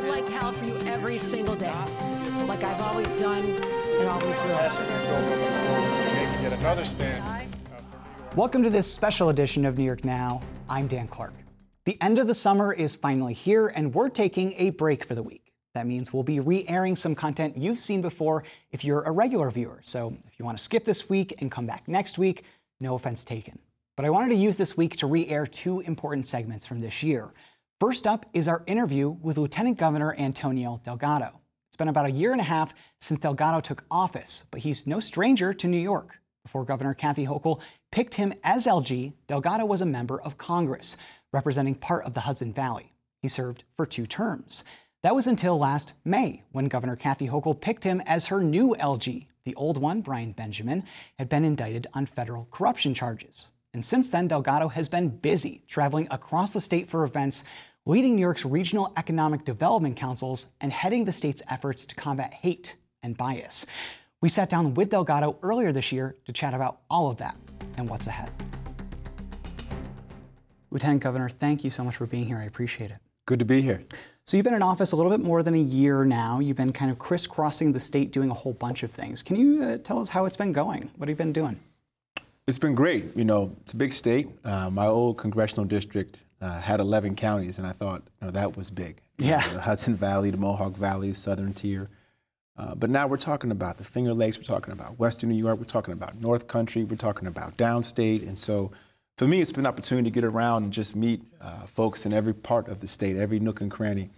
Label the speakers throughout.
Speaker 1: fight like hell for you every single day, like I've always done and always will.
Speaker 2: Passing these bills on the floor, making yet another stand. uh, for New York.
Speaker 3: Welcome to this special edition of New York Now. I'm Dan Clark. The end of the summer is finally here, and we're taking a break for the week. That means we'll be re airing some content you've seen before if you're a regular viewer. So if you want to skip this week and come back next week, no offense taken. But I wanted to use this week to re air two important segments from this year. First up is our interview with Lieutenant Governor Antonio Delgado. It's been about a year and a half since Delgado took office, but he's no stranger to New York. Before Governor Kathy Hochul picked him as LG, Delgado was a member of Congress, representing part of the Hudson Valley. He served for two terms. That was until last May, when Governor Kathy Hochul picked him as her new LG. The old one, Brian Benjamin, had been indicted on federal corruption charges. And since then, Delgado has been busy traveling across the state for events, leading New York's regional economic development councils, and heading the state's efforts to combat hate and bias. We sat down with Delgado earlier this year to chat about all of that and what's ahead. Lieutenant Governor, thank you so much for being here. I appreciate it.
Speaker 4: Good to be here.
Speaker 3: So, you've been in office a little bit more than a year now. You've been kind of crisscrossing the state doing a whole bunch of things. Can you uh, tell us how it's been going? What have you been doing?
Speaker 4: It's been great. You know, it's a big state. Uh, my old congressional district uh, had 11 counties, and I thought, you know, that was big. You
Speaker 3: Yeah.
Speaker 4: know, the Hudson Valley, the Mohawk Valley, Southern Tier. Uh, but now we're talking about the Finger Lakes, we're talking about Western New York, we're talking about North Country, we're talking about downstate. And so for me, it's been an opportunity to get around and just meet uh, folks in every part of the state, every nook and cranny,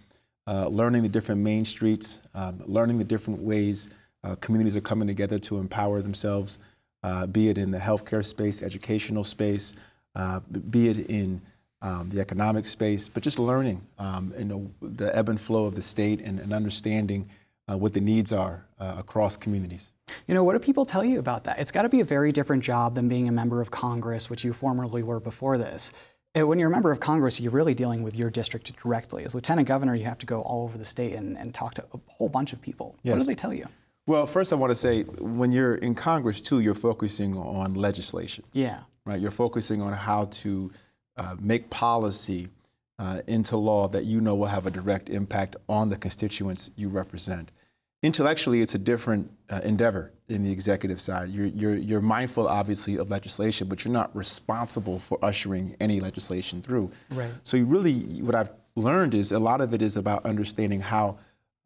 Speaker 4: uh, learning the different main streets, um, learning the different ways uh, communities are coming together to empower themselves, uh, be it in the healthcare space, educational space, uh, be it in um, the economic space, but just learning um, you know, the ebb and flow of the state and, and understanding uh, what the needs are uh, across communities.
Speaker 3: You know, what do people tell you about that? It's got to be a very different job than being a member of Congress, which you formerly were before this. When you're a member of Congress, you're really dealing with your district directly. As lieutenant governor, you have to go all over the state and, and talk to a whole bunch of people. What do they tell you?
Speaker 4: Well, first, I want to say when you're in Congress, too, you're focusing on legislation.
Speaker 3: Yeah.
Speaker 4: right? You're focusing on how to uh, make policy uh, into law that you know will have a direct impact on the constituents you represent. Intellectually, it's a different uh, endeavor in the executive side. You're, you're, you're mindful, obviously, of legislation, but you're not responsible for ushering any legislation through.
Speaker 3: Right.
Speaker 4: So, you really, what I've learned is a lot of it is about understanding how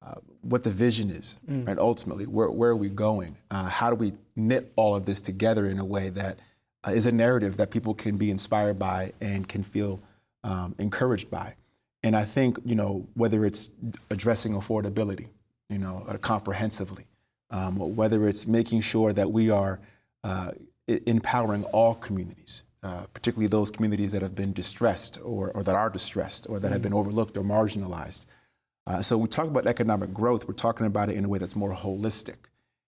Speaker 4: uh, what the vision is, right? Ultimately, where, where are we going? Uh, how do we knit all of this together in a way that uh, is a narrative that people can be inspired by and can feel um, encouraged by? And I think, you know, whether it's addressing affordability, you know, uh, comprehensively, um, whether it's making sure that we are uh, empowering all communities, uh, particularly those communities that have been distressed or, or that are distressed or that have been overlooked or marginalized. Uh, so we talk about economic growth, we're talking about it in a way that's more holistic.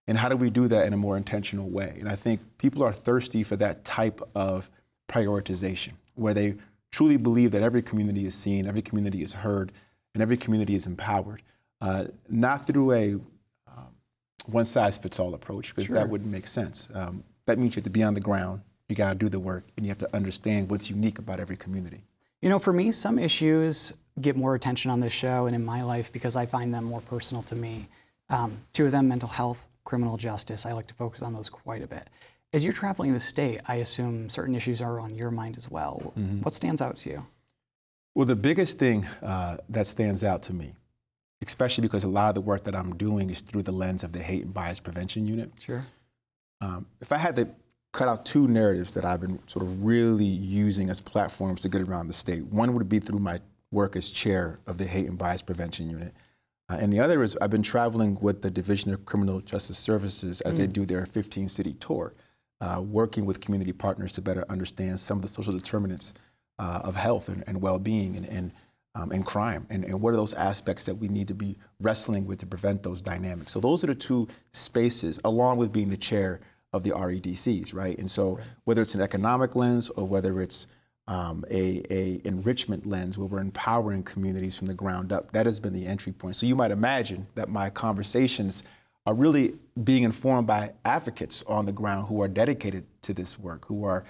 Speaker 4: And how do we do that in a more intentional way? And I think people are thirsty for that type of prioritization, where they truly believe that every community is seen, every community is heard, and every community is empowered, uh, not through a um, one size fits all approach, because
Speaker 3: Sure.
Speaker 4: that wouldn't make sense. Um, that means you have to be on the ground, you got to do the work, and you have to understand what's unique about every community.
Speaker 3: You know, for me, some issues get more attention on this show and in my life because I find them more personal to me. Um, two of them mental health, criminal justice. I like to focus on those quite a bit. As you're traveling the state, I assume certain issues are on your mind as well. What stands out to you?
Speaker 4: Well, the biggest thing uh, that stands out to me, especially because a lot of the work that I'm doing is through the lens of the Hate and Bias Prevention Unit.
Speaker 3: Sure.
Speaker 4: Um, if I had to cut out two narratives that I've been sort of really using as platforms to get around the state, one would be through my work as chair of the Hate and Bias Prevention Unit. Uh, and the other is I've been traveling with the Division of Criminal Justice Services as they do their 15 city tour, uh, working with community partners to better understand some of the social determinants uh, of health and, and well being and, and, um, and crime. And, and what are those aspects that we need to be wrestling with to prevent those dynamics? So, those are the two spaces, along with being the chair of the REDCs, right? And so, whether it's an economic lens or whether it's um, a, a enrichment lens where we're empowering communities from the ground up. That has been the entry point. So you might imagine that my conversations are really being informed by advocates on the ground who are dedicated to this work, who are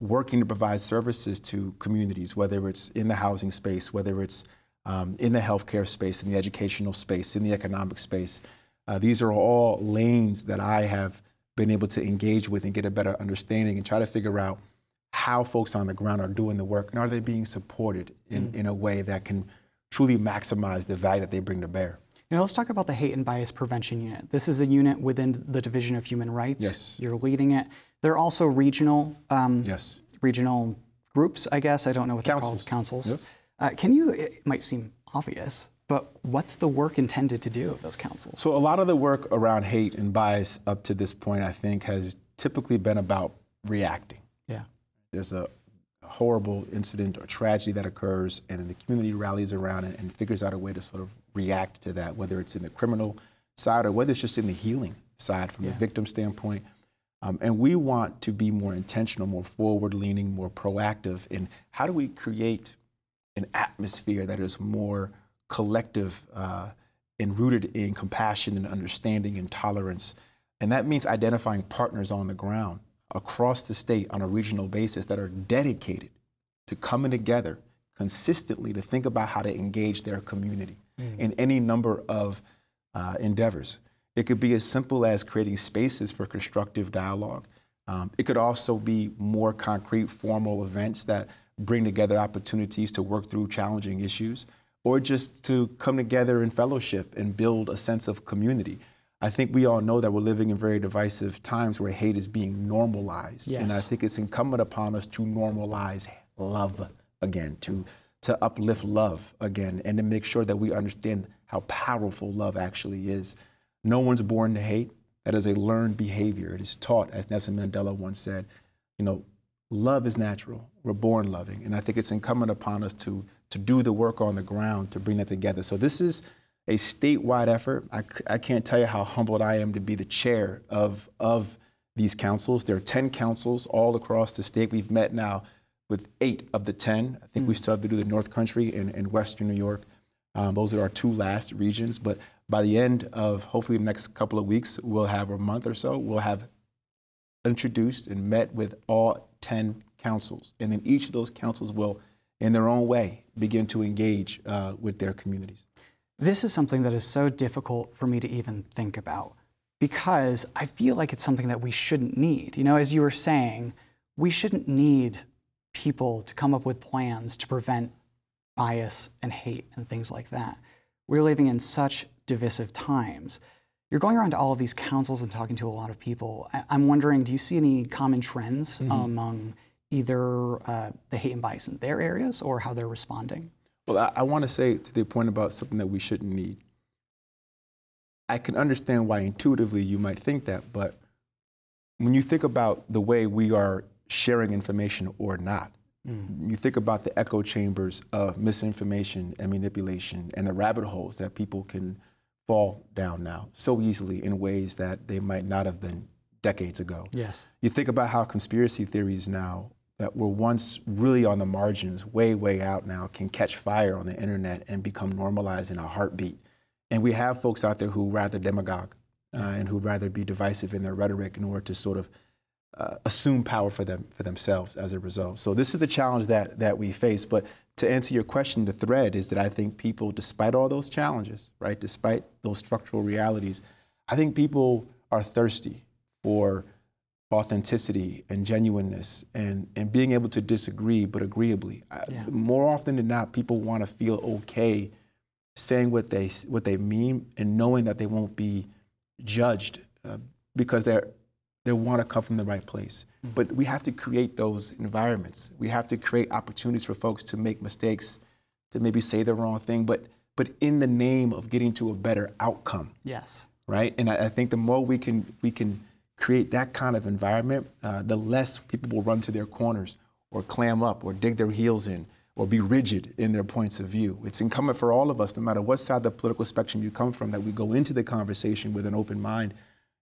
Speaker 4: working to provide services to communities, whether it's in the housing space, whether it's um, in the healthcare space, in the educational space, in the economic space. Uh, these are all lanes that I have been able to engage with and get a better understanding and try to figure out how folks on the ground are doing the work and are they being supported in, in a way that can truly maximize the value that they bring to bear.
Speaker 3: You know, let's talk about the Hate and Bias Prevention Unit. This is a unit within the Division of Human Rights.
Speaker 4: Yes.
Speaker 3: You're leading it. There are also regional um,
Speaker 4: Yes.
Speaker 3: regional groups, I guess. I don't know what they're
Speaker 4: Councils.
Speaker 3: called. Councils.
Speaker 4: Yes.
Speaker 3: Uh, can you? It might seem obvious, but what's the work intended to do of those councils?
Speaker 4: So a lot of the work around hate and bias up to this point, I think, has typically been about reacting.
Speaker 3: Yeah.
Speaker 4: There's a horrible incident or tragedy that occurs, and then the community rallies around it and figures out a way to sort of react to that, whether it's in the criminal side or whether it's just in the healing side from the victim standpoint. Um, and we want to be more intentional, more forward leaning, more proactive in how do we create an atmosphere that is more collective uh, and rooted in compassion and understanding and tolerance. And that means identifying partners on the ground across the state on a regional basis that are dedicated to coming together consistently to think about how to engage their community in any number of uh, endeavors. It could be as simple as creating spaces for constructive dialogue. Um, it could also be more concrete, formal events that bring together opportunities to work through challenging issues, or just to come together in fellowship and build a sense of community. I think we all know that we're living in very divisive times where hate is being normalized. And I think it's incumbent upon us to normalize love again, to, to uplift love again, and to make sure that we understand how powerful love actually is. No one's born to hate. That is a learned behavior. It is taught, as Nelson Mandela once said, you know, love is natural. We're born loving. And I think it's incumbent upon us to, to do the work on the ground to bring that together. So this is a statewide effort. I can't tell you how humbled I am to be the chair of, of these councils. There are 10 councils all across the state. We've met now with eight of the 10. I think we still have to do the North Country and, and Western New York. Um, those are our two last regions. But by the end of hopefully the next couple of weeks, we'll have a month or so, we'll have introduced and met with all 10 councils. And then each of those councils will, in their own way, begin to engage uh, with their communities.
Speaker 3: This is something that is so difficult for me to even think about because I feel like it's something that we shouldn't need. You know, as you were saying, we shouldn't need people to come up with plans to prevent bias and hate and things like that. We're living in such divisive times. You're going around to all of these councils and talking to a lot of people. I'm wondering, do you see any common trends among either uh, the hate and bias in their areas or how they're responding?
Speaker 4: Well, I, I want to say to the point about something that we shouldn't need. I can understand why intuitively you might think that, but when you think about the way we are sharing information or not, mm. you think about the echo chambers of misinformation and manipulation and the rabbit holes that people can fall down now so easily in ways that they might not have been decades ago.
Speaker 3: Yes.
Speaker 4: You think about how conspiracy theories now that were once really on the margins, way, way out now, can catch fire on the internet and become normalized in a heartbeat. And we have folks out there who rather demagogue uh, and who'd rather be divisive in their rhetoric in order to sort of uh, assume power for them for themselves as a result. So this is the challenge that that we face. But to answer your question, the thread is that I think people, despite all those challenges, right, despite those structural realities, I think people are thirsty for authenticity and genuineness and, and being able to disagree but agreeably. I- More often than not, people want to feel okay saying what they what they mean and knowing that they won't be judged uh, because they're they want to come from the right place. But we have to create those environments. We have to create opportunities for folks to make mistakes, to maybe say the wrong thing, but but in the name of getting to a better outcome
Speaker 3: Yes.
Speaker 4: right? And I, I think the more we can we can create that kind of environment, uh, the less people will run to their corners or clam up or dig their heels in or be rigid in their points of view. It's incumbent for all of us, no matter what side of the political spectrum you come from, that we go into the conversation with an open mind,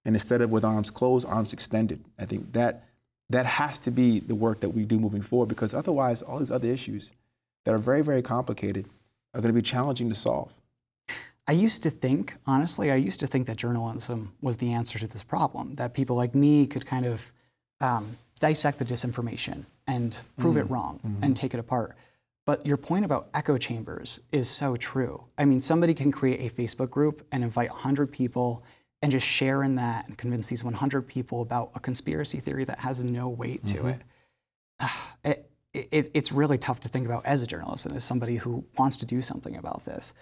Speaker 4: and instead of with arms closed, arms extended. I think that that has to be the work that we do moving forward, because otherwise, all these other issues that are very very complicated are going to be challenging to solve.
Speaker 3: I used to think, honestly, I used to think that journalism was the answer to this problem, that people like me could kind of um, dissect the disinformation and prove it wrong and take it apart. But your point about echo chambers is so true. I mean, somebody can create a Facebook group and invite 100 people and just share in that and convince these 100 people about a conspiracy theory that has no weight to it. Ah, it, it. It's really tough to think about as a journalist and as somebody who wants to do something about this.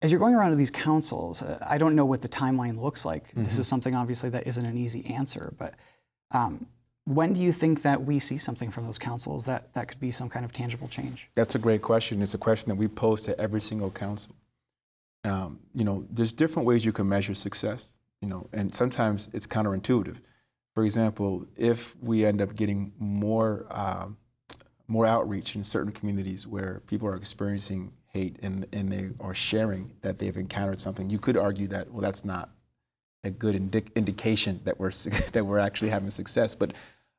Speaker 3: As you're going around to these councils, uh, I don't know what the timeline looks like. This is something obviously that isn't an easy answer, but um, when do you think that we see something from those councils that, that could be some kind of tangible change?
Speaker 4: That's a great question. It's a question that we pose to every single council. Um, you know, there's different ways you can measure success. You know, and sometimes it's counterintuitive. For example, if we end up getting more um, more outreach in certain communities where people are experiencing and, and they are sharing that they've encountered something, you could argue that well, that's not a good indi- indication that we're that we're actually having success. But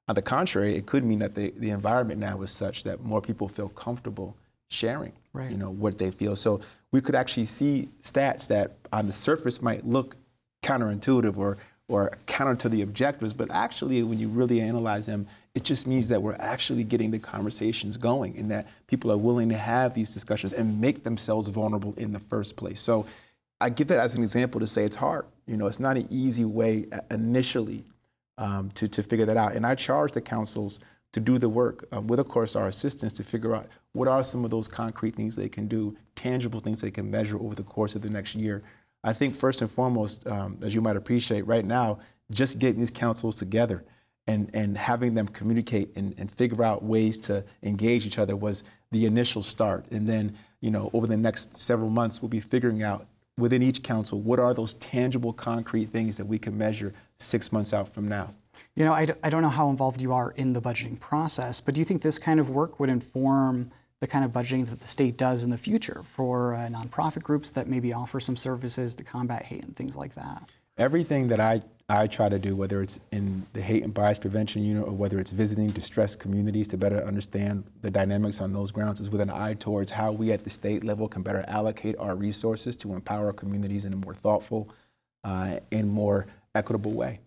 Speaker 4: on the contrary, it could mean that the, the environment now is such that more people feel comfortable sharing,
Speaker 3: Right.
Speaker 4: you know, what they feel. So we could actually see stats that on the surface might look counterintuitive or or counter to the objectives, but actually when you really analyze them, it just means that we're actually getting the conversations going and that people are willing to have these discussions and make themselves vulnerable in the first place. So I give that as an example to say it's hard. You know, it's not an easy way uh, initially um, to, to figure that out. And I charge the councils to do the work um, with, of course, our assistants to figure out what are some of those concrete things they can do, tangible things they can measure over the course of the next year. I think first and foremost, um, as you might appreciate right now, just getting these councils together and, and having them communicate and, and figure out ways to engage each other was the initial start. And then, you know, over the next several months, we'll be figuring out within each council what are those tangible, concrete things that we can measure six months out from now.
Speaker 3: You know, I, d- I don't know how involved you are in the budgeting process, but do you think this kind of work would inform the kind of budgeting that the state does in the future for uh, nonprofit groups that maybe offer some services to combat hate and things like that?
Speaker 4: Everything that I, I try to do, whether it's in the hate and bias prevention unit or whether it's visiting distressed communities to better understand the dynamics on those grounds, is with an eye towards how we at the state level can better allocate our resources to empower communities in a more thoughtful uh, and more equitable way.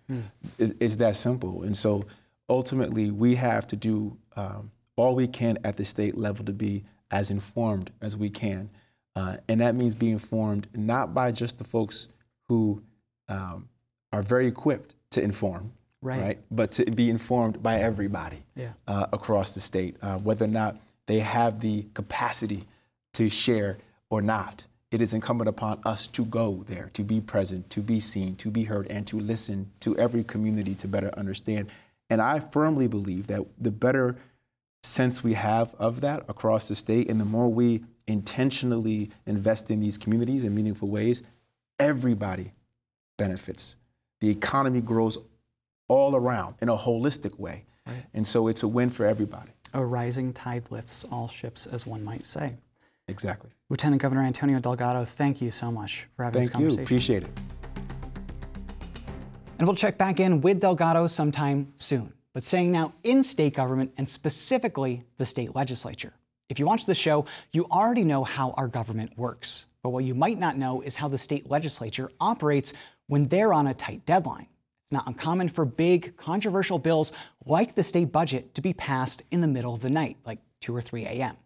Speaker 4: It- it's that simple. And so ultimately, we have to do um, all we can at the state level to be as informed as we can. Uh, and that means being informed not by just the folks who um, are very equipped to inform,
Speaker 3: Right.
Speaker 4: But to be informed by everybody
Speaker 3: Yeah.
Speaker 4: uh, across the state, uh, whether or not they have the capacity to share or not. It is incumbent upon us to go there, to be present, to be seen, to be heard, and to listen to every community to better understand. And I firmly believe that the better sense we have of that across the state, and the more we intentionally invest in these communities in meaningful ways, everybody benefits. The economy grows all around in a holistic way. And so it's a win for everybody.
Speaker 3: A rising tide lifts all ships, as one might say.
Speaker 4: Exactly.
Speaker 3: Lieutenant Governor Antonio Delgado, thank you so much for having this
Speaker 4: Thank you. Appreciate it.
Speaker 3: And we'll check back in with Delgado sometime soon. But saying now in state government and specifically the state legislature. If you watch the show, you already know how our government works. But what you might not know is how the state legislature operates when they're on a tight deadline. It's not uncommon for big, controversial bills like the state budget to be passed in the middle of the night, like 2 or 3 a.m.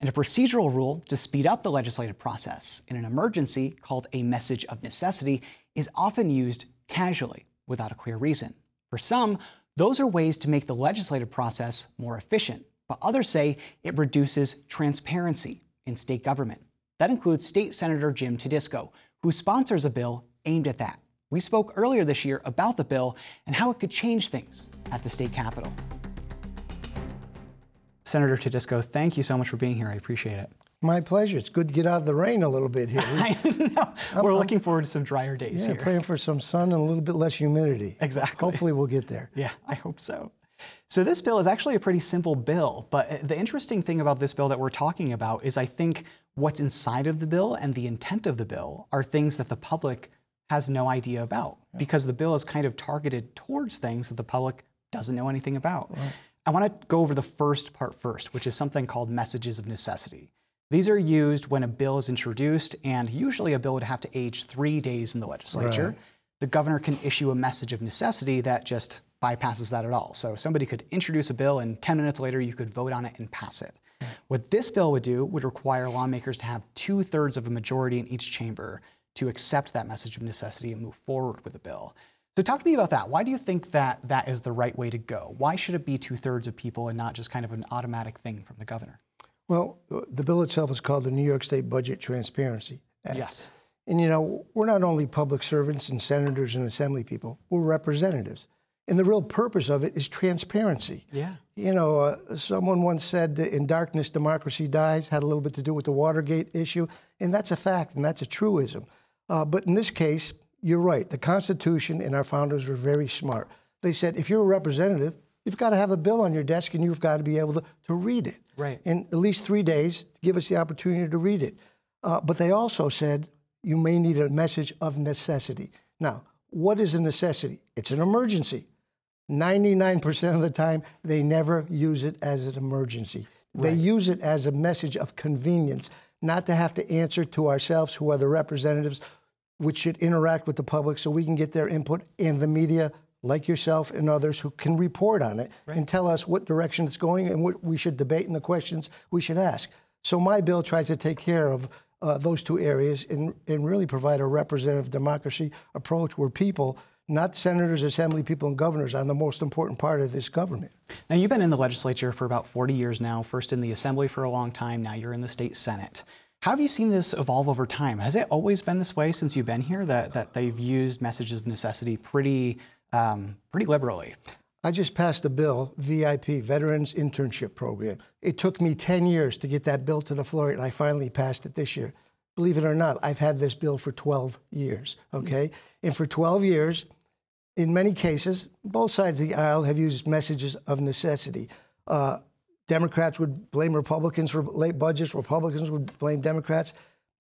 Speaker 3: And a procedural rule to speed up the legislative process in an emergency called a message of necessity is often used casually without a clear reason. For some, those are ways to make the legislative process more efficient, but others say it reduces transparency in state government. That includes State Senator Jim Tedisco, who sponsors a bill aimed at that. We spoke earlier this year about the bill and how it could change things at the state capitol. Senator Tedisco, thank you so much for being here. I appreciate it.
Speaker 5: My pleasure. It's good to get out of the rain a little bit here.
Speaker 3: I know. We're looking forward to some drier days
Speaker 5: Yeah,
Speaker 3: here.
Speaker 5: praying for some sun and a little bit less humidity.
Speaker 3: Exactly.
Speaker 5: Hopefully, we'll get there.
Speaker 3: Yeah, I hope so. So this bill is actually a pretty simple bill, but uh, the interesting thing about this bill that we're talking about is I think what's inside of the bill and the intent of the bill are things that the public has no idea about because the bill is kind of targeted towards things that the public doesn't know anything about. I want to go over the first part first, which is something called messages of necessity. These are used when a bill is introduced, and usually a bill would have to age three days in the legislature
Speaker 5: Right.
Speaker 3: the governor can issue a message of necessity that just bypasses that at all. So somebody could introduce a bill and 10 minutes later you could vote on it and pass it. What this bill would do would require lawmakers to have two thirds of a majority in each chamber to accept that message of necessity and move forward with the bill. So, talk to me about that. Why do you think that that is the right way to go? Why should it be two thirds of people and not just kind of an automatic thing from the governor?
Speaker 5: Well, the bill itself is called the New York State Budget Transparency Act.
Speaker 3: Yes.
Speaker 5: And you know, we're not only public servants and senators and assembly people, we're representatives. And the real purpose of it is transparency.
Speaker 3: Yeah.
Speaker 5: You know, uh, someone once said that in darkness, democracy dies, had a little bit to do with the Watergate issue. And that's a fact, and that's a truism. Uh, but in this case, you're right. The Constitution and our founders were very smart. They said if you're a representative, you've got to have a bill on your desk and you've got to be able to, to read it.
Speaker 3: Right.
Speaker 5: In at least three days, to give us the opportunity to read it. Uh, but they also said you may need a message of necessity. Now, what is a necessity? It's an emergency. 99% of the time, they never use it as an emergency. They use it as a message of convenience, not to have to answer to ourselves, who are the representatives, which should interact with the public so we can get their input and the media, like yourself and others, who can report on it and tell us what direction it's going and what we should debate and the questions we should ask. So my bill tries to take care of uh, those two areas and, and really provide a representative democracy approach where people, not senators, assembly people, and governors, are the most important part of this government.
Speaker 3: Now, you've been in the legislature for about 40 years now, first in the assembly for a long time, now you're in the state senate. How have you seen this evolve over time? Has it always been this way since you've been here, that, that they've used messages of necessity pretty, um, pretty liberally?
Speaker 5: I just passed a bill, VIP, Veterans Internship Program. It took me 10 years to get that bill to the floor, and I finally passed it this year. Believe it or not, I've had this bill for 12 years, okay? And for 12 years, in many cases, both sides of the aisle have used messages of necessity. Uh, Democrats would blame Republicans for late budgets, Republicans would blame Democrats.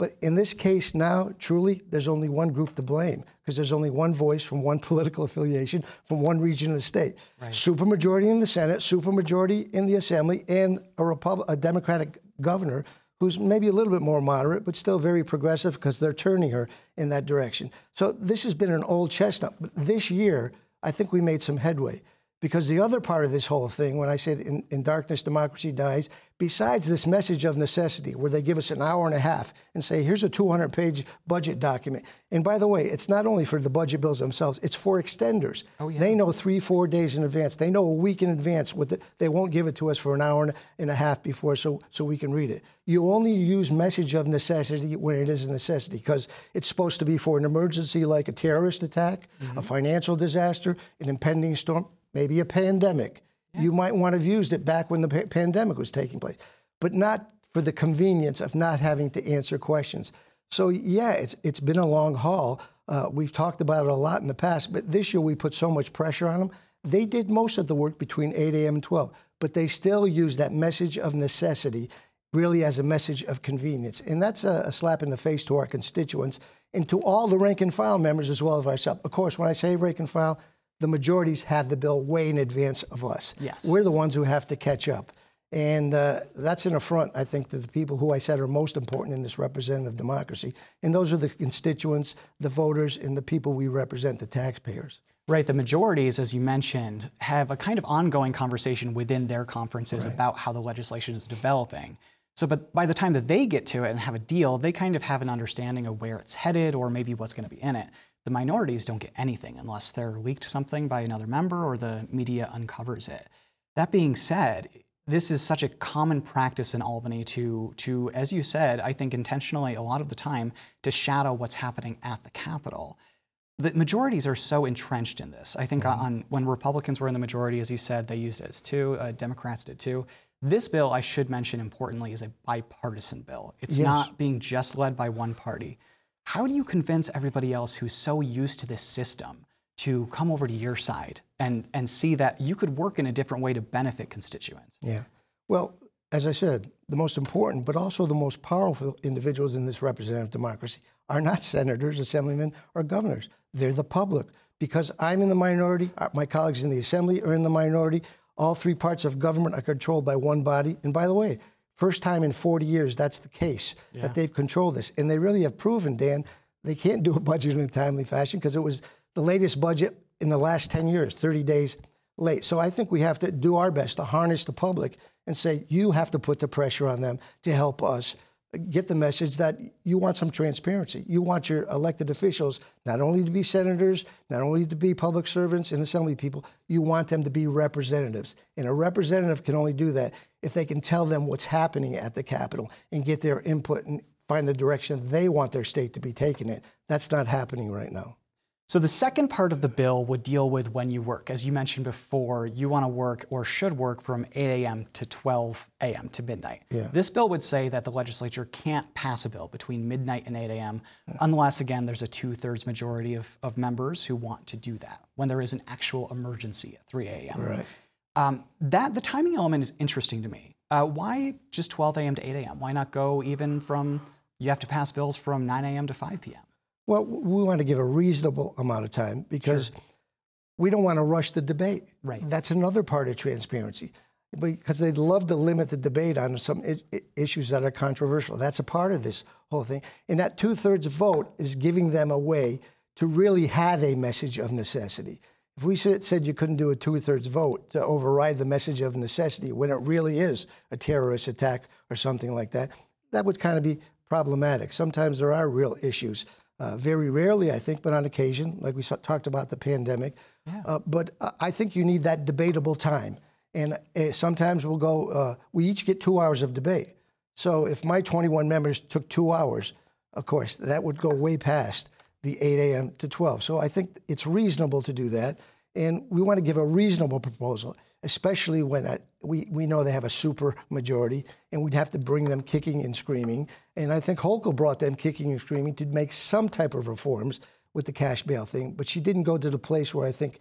Speaker 5: But in this case now, truly, there's only one group to blame because there's only one voice from one political affiliation from one region of the state. Supermajority in the Senate, supermajority in the Assembly, and a, Repub- a Democratic governor who's maybe a little bit more moderate, but still very progressive because they're turning her in that direction. So this has been an old chestnut. But this year, I think we made some headway. Because the other part of this whole thing, when I said in, in darkness, democracy dies, besides this message of necessity, where they give us an hour and a half and say, here's a 200 page budget document. And by the way, it's not only for the budget bills themselves, it's for extenders. Oh, yeah. They know three, four days in advance. They know a week in advance. What the, they won't give it to us for an hour and a half before so, so we can read it. You only use message of necessity when it is a necessity because it's supposed to be for an emergency like a terrorist attack, a mm-hmm. financial disaster, an impending storm maybe a pandemic. You might want to have used it back when the pa- pandemic was taking place, but not for the convenience of not having to answer questions. So, yeah, it's, it's been a long haul. Uh, we've talked about it a lot in the past, but this year we put so much pressure on them. They did most of the work between 8 a.m. and 12, but they still use that message of necessity really as a message of convenience. And that's a, a slap in the face to our constituents and to all the rank and file members as well as ourselves. Of course, when I say rank and file, the majorities have the bill way in advance of us.
Speaker 3: Yes.
Speaker 5: We're the ones who have to catch up. And uh, that's an affront, I think, to the people who I said are most important in this representative democracy. And those are the constituents, the voters, and the people we represent, the taxpayers.
Speaker 3: Right. The majorities, as you mentioned, have a kind of ongoing conversation within their conferences about how the legislation is developing. So, but by the time that they get to it and have a deal, they kind of have an understanding of where it's headed or maybe what's going to be in it. The minorities don't get anything unless they're leaked something by another member or the media uncovers it. That being said, this is such a common practice in Albany to, to, as you said, I think intentionally a lot of the time, to shadow what's happening at the Capitol the majorities are so entrenched in this. I think on when Republicans were in the majority, as you said, they used it as two. Uh, Democrats did too. This bill, I should mention importantly, is a bipartisan bill. It's
Speaker 5: Yes.
Speaker 3: not being just led by one party. How do you convince everybody else who's so used to this system to come over to your side and, and see that you could work in a different way to benefit constituents?
Speaker 5: Yeah. Well, as I said, the most important, but also the most powerful individuals in this representative democracy are not senators, assemblymen, or governors. They're the public. Because I'm in the minority, uh, my colleagues in the assembly are in the minority. All three parts of government are controlled by one body. And by the way, first time in 40 years that's the case that they've controlled this. And they really have proven, Dan, they can't do a budget in a timely fashion because it was the latest budget in the last 10 years, 30 days late. So I think we have to do our best to harness the public and say, you have to put the pressure on them to help us get the message that you want some transparency. You want your elected officials not only to be senators, not only to be public servants and assembly people, you want them to be representatives. And a representative can only do that if they can tell them what's happening at the Capitol and get their input and find the direction they want their state to be taking it. That's not happening right now.
Speaker 3: So the second part of the bill would deal with when you work. As you mentioned before, you want to work or should work from 8 a.m. to 12 a.m. to midnight.
Speaker 5: Yeah.
Speaker 3: This bill would say that the legislature can't pass a bill between midnight and 8 a.m. unless, again, there's a two-thirds majority of, of members who want to do that when there is an actual emergency at 3 a.m.
Speaker 5: Right.
Speaker 3: Um, that the timing element is interesting to me. Uh, why just 12 a.m. to 8 a.m.? Why not go even from you have to pass bills from 9 a.m. to 5 p.m.
Speaker 5: Well, we want to give a reasonable amount of time because we don't want to rush the debate.
Speaker 3: Right.
Speaker 5: That's another part of transparency. Because they'd love to limit the debate on some issues that are controversial. That's a part of this whole thing. And that two thirds vote is giving them a way to really have a message of necessity. If we said, you couldn't do a two thirds vote to override the message of necessity when it really is a terrorist attack or something like that, that would kind of be problematic. Sometimes there are real issues. Uh, very rarely, I think, but on occasion, like we talked about the pandemic. Uh, but I think you need that debatable time. And uh, sometimes we'll go, uh, we each get two hours of debate. So if my 21 members took two hours, of course, that would go way past the 8 a.m. to 12. So I think it's reasonable to do that. And we want to give a reasonable proposal, especially when uh, we, we know they have a super majority and we'd have to bring them kicking and screaming. And I think Hochul brought them kicking and screaming to make some type of reforms with the cash bail thing. But she didn't go to the place where I think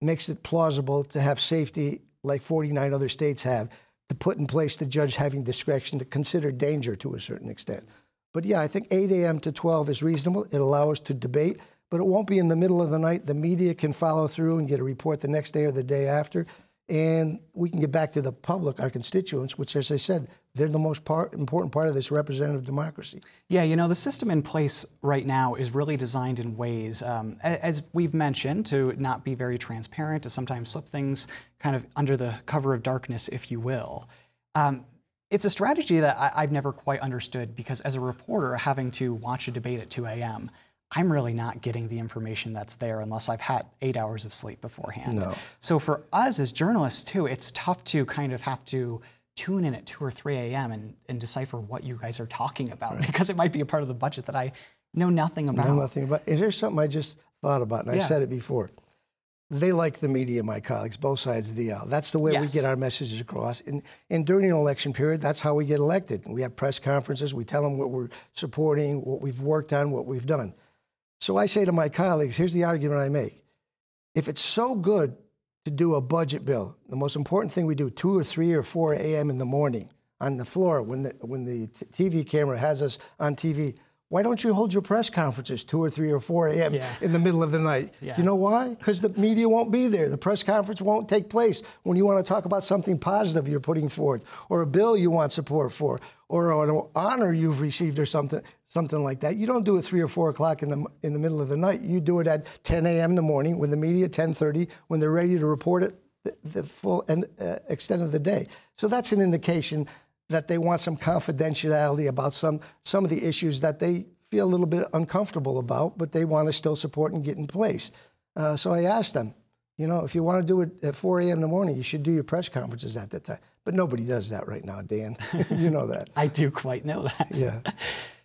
Speaker 5: makes it plausible to have safety like 49 other states have to put in place the judge having discretion to consider danger to a certain extent. But yeah, I think 8 a.m. to 12 is reasonable. It allows us to debate, but it won't be in the middle of the night. The media can follow through and get a report the next day or the day after. And we can get back to the public, our constituents, which, as I said, they're the most part, important part of this representative democracy.
Speaker 3: Yeah, you know, the system in place right now is really designed in ways, um, as we've mentioned, to not be very transparent, to sometimes slip things kind of under the cover of darkness, if you will. Um, it's a strategy that I, I've never quite understood because, as a reporter, having to watch a debate at 2 a.m., I'm really not getting the information that's there unless I've had eight hours of sleep beforehand.
Speaker 5: No.
Speaker 3: So for us as journalists too, it's tough to kind of have to tune in at 2 or 3 a.m. and, and decipher what you guys are talking about because it might be a part of the budget that I know nothing about.
Speaker 5: know nothing about. Is there something I just thought about, and I've said it before? They like the media, my colleagues, both sides of the aisle. That's the way we get our messages across. And, and during an election period, that's how we get elected. We have press conferences. We tell them what we're supporting, what we've worked on, what we've done. So I say to my colleagues, here's the argument I make. If it's so good to do a budget bill, the most important thing we do, 2 or 3 or 4 a.m. in the morning on the floor when the, when the t- TV camera has us on TV, why don't you hold your press conferences 2 or 3 or 4 a.m.
Speaker 3: Yeah.
Speaker 5: in the middle of the night?
Speaker 3: Yeah.
Speaker 5: You know why? Because the media won't be there. The press conference won't take place when you want to talk about something positive you're putting forth, or a bill you want support for, or an honor you've received, or something, something like that. You don't do it three or four o'clock in the in the middle of the night. You do it at 10 a.m. in the morning when the media 10:30 when they're ready to report it the, the full and uh, extent of the day. So that's an indication that they want some confidentiality about some some of the issues that they feel a little bit uncomfortable about, but they want to still support and get in place. Uh, so I asked them, you know, if you want to do it at 4 a.m. in the morning, you should do your press conferences at that time. But nobody does that right now, Dan. you know that.
Speaker 3: I do quite know that.
Speaker 5: Yeah.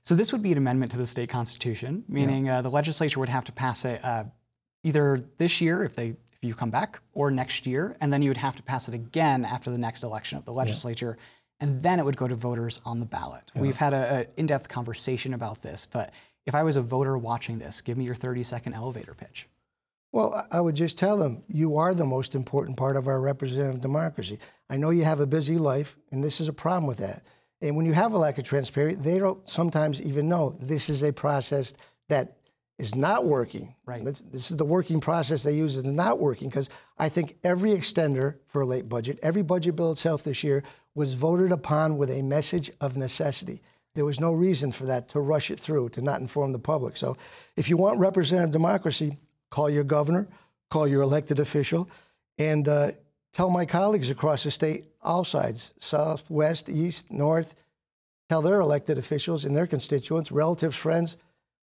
Speaker 3: So this would be an amendment to the state constitution, meaning uh, the legislature would have to pass it uh, either this year if they if you come back, or next year, and then you would have to pass it again after the next election of the legislature, and then it would go to voters on the ballot. We've had a, a in-depth conversation about this, but if I was a voter watching this, give me your 30-second elevator pitch.
Speaker 5: Well, I would just tell them you are the most important part of our representative democracy. I know you have a busy life, and this is a problem with that. And when you have a lack of transparency, they don't sometimes even know this is a process that is not working.
Speaker 3: Right.
Speaker 5: This, this is the working process they use is not working because I think every extender for a late budget, every budget bill itself this year was voted upon with a message of necessity. There was no reason for that to rush it through, to not inform the public. So if you want representative democracy, call your governor, call your elected official, and uh, tell my colleagues across the state, all sides, south, west, east, north, tell their elected officials and their constituents, relatives, friends,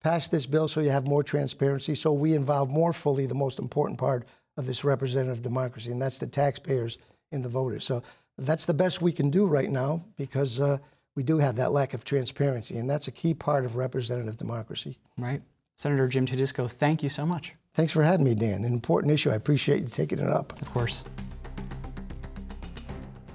Speaker 5: pass this bill so you have more transparency, so we involve more fully the most important part of this representative democracy, and that's the taxpayers and the voters. So that's the best we can do right now because uh, we do have that lack of transparency, and that's a key part of representative democracy.
Speaker 3: Right? Senator Jim Tedisco, thank you so much.
Speaker 5: Thanks for having me, Dan. An important issue. I appreciate you taking it up.
Speaker 3: Of course.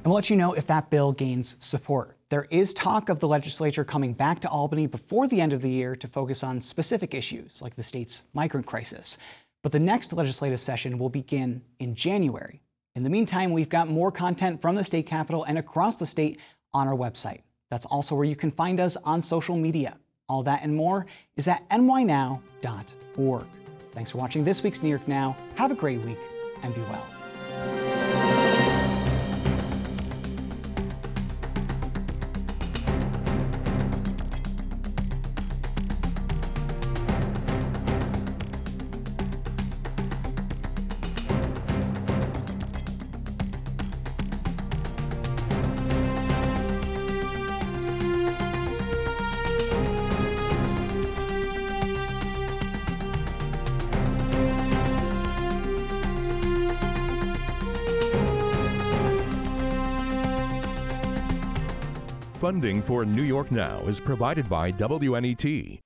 Speaker 3: And we'll let you know if that bill gains support. There is talk of the legislature coming back to Albany before the end of the year to focus on specific issues like the state's migrant crisis. But the next legislative session will begin in January. In the meantime, we've got more content from the state capitol and across the state on our website. That's also where you can find us on social media. All that and more is at nynow.org. Thanks for watching this week's New York Now. Have a great week and be well.
Speaker 6: For New York Now is provided by WNET,